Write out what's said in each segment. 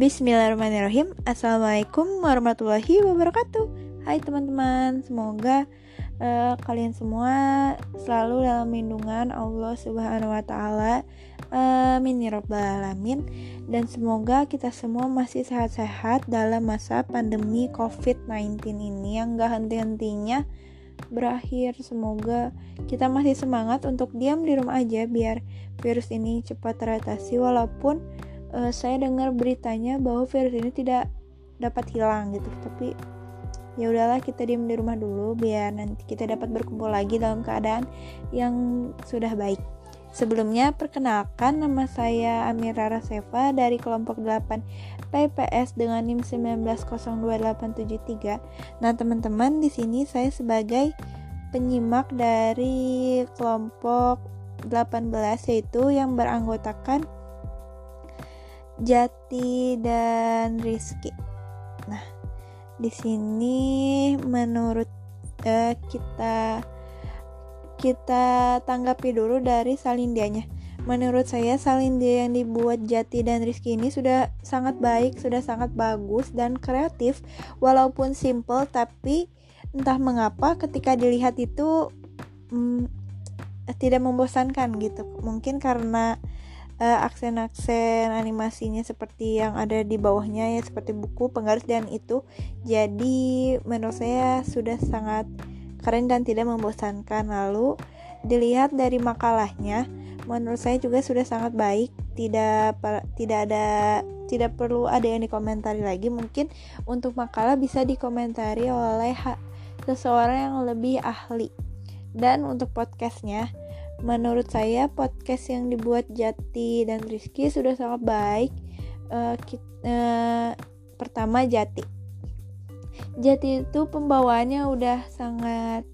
Bismillahirrahmanirrahim. Assalamualaikum warahmatullahi wabarakatuh. Hai teman-teman Semoga uh, kalian semua selalu dalam lindungan Allah subhanahu wa ta'ala. Amin ya alamin. Dan semoga kita semua masih sehat-sehat dalam masa pandemi COVID-19 ini Yang gak henti-hentinya berakhir. Semoga kita masih semangat untuk diam di rumah aja Biar virus ini cepat teratasi Walaupun uh, saya dengar beritanya bahwa virus ini tidak dapat hilang gitu tapi ya udahlah kita diam di rumah dulu biar nanti kita dapat berkumpul lagi dalam keadaan yang sudah baik Sebelumnya, perkenalkan nama saya Amira Raseva dari kelompok 8 PPS dengan NIM 1902873. Nah, teman-teman, di sini saya sebagai penyimak dari kelompok 18 yaitu yang beranggotakan Jati dan Rizky. Nah, di sini menurut uh, kita kita tanggapi dulu dari salindianya. Menurut saya salindia yang dibuat Jati dan Rizky ini sudah sangat baik, sudah sangat bagus dan kreatif walaupun simple tapi entah mengapa ketika dilihat itu hmm, tidak membosankan gitu. Mungkin karena aksen-aksen animasinya seperti yang ada di bawahnya ya seperti buku penggaris dan itu jadi menurut saya sudah sangat keren dan tidak membosankan. Lalu dilihat dari makalahnya menurut saya juga sudah sangat baik. Tidak tidak ada tidak perlu ada yang dikomentari lagi. Mungkin untuk makalah bisa dikomentari oleh seseorang yang lebih ahli. Dan untuk podcastnya menurut saya podcast yang dibuat Jati dan Rizky sudah sangat baik. Uh, kita, uh, eh, pertama Jati. Jati itu pembawaannya udah sangat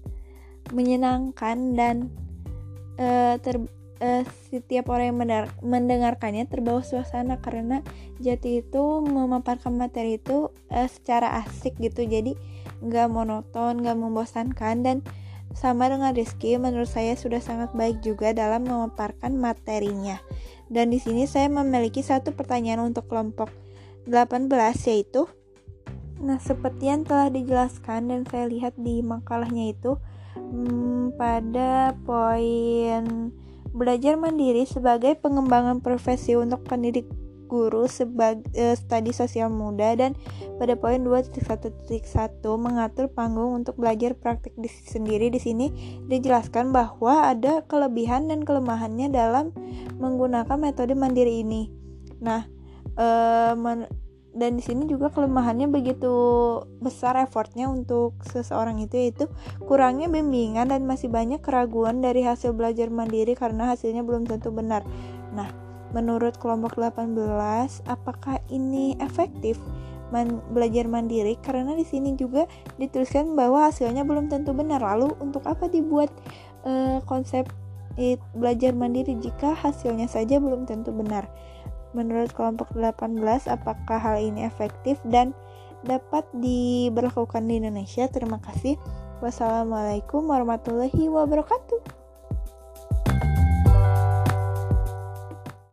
menyenangkan dan uh, ter, uh, setiap orang yang mendengarkannya terbawa suasana karena Jati itu memaparkan materi itu uh, secara asik gitu. Jadi nggak monoton nggak membosankan dan sama dengan Rizky, menurut saya sudah sangat baik juga dalam memaparkan materinya. Dan di sini saya memiliki satu pertanyaan untuk kelompok 18 yaitu Nah, seperti yang telah dijelaskan dan saya lihat di makalahnya itu hmm, pada poin belajar mandiri sebagai pengembangan profesi untuk pendidik guru sebagai uh, studi sosial muda dan pada poin 2.1.1 mengatur panggung untuk belajar praktik di sendiri di sini dijelaskan bahwa ada kelebihan dan kelemahannya dalam menggunakan metode mandiri ini. Nah, uh, dan di sini juga kelemahannya begitu besar effortnya untuk seseorang itu yaitu kurangnya bimbingan dan masih banyak keraguan dari hasil belajar mandiri karena hasilnya belum tentu benar. Nah, Menurut kelompok 18, apakah ini efektif man belajar mandiri? Karena di sini juga dituliskan bahwa hasilnya belum tentu benar. Lalu untuk apa dibuat uh, konsep belajar mandiri jika hasilnya saja belum tentu benar? Menurut kelompok 18, apakah hal ini efektif dan dapat diberlakukan di Indonesia? Terima kasih. Wassalamualaikum warahmatullahi wabarakatuh.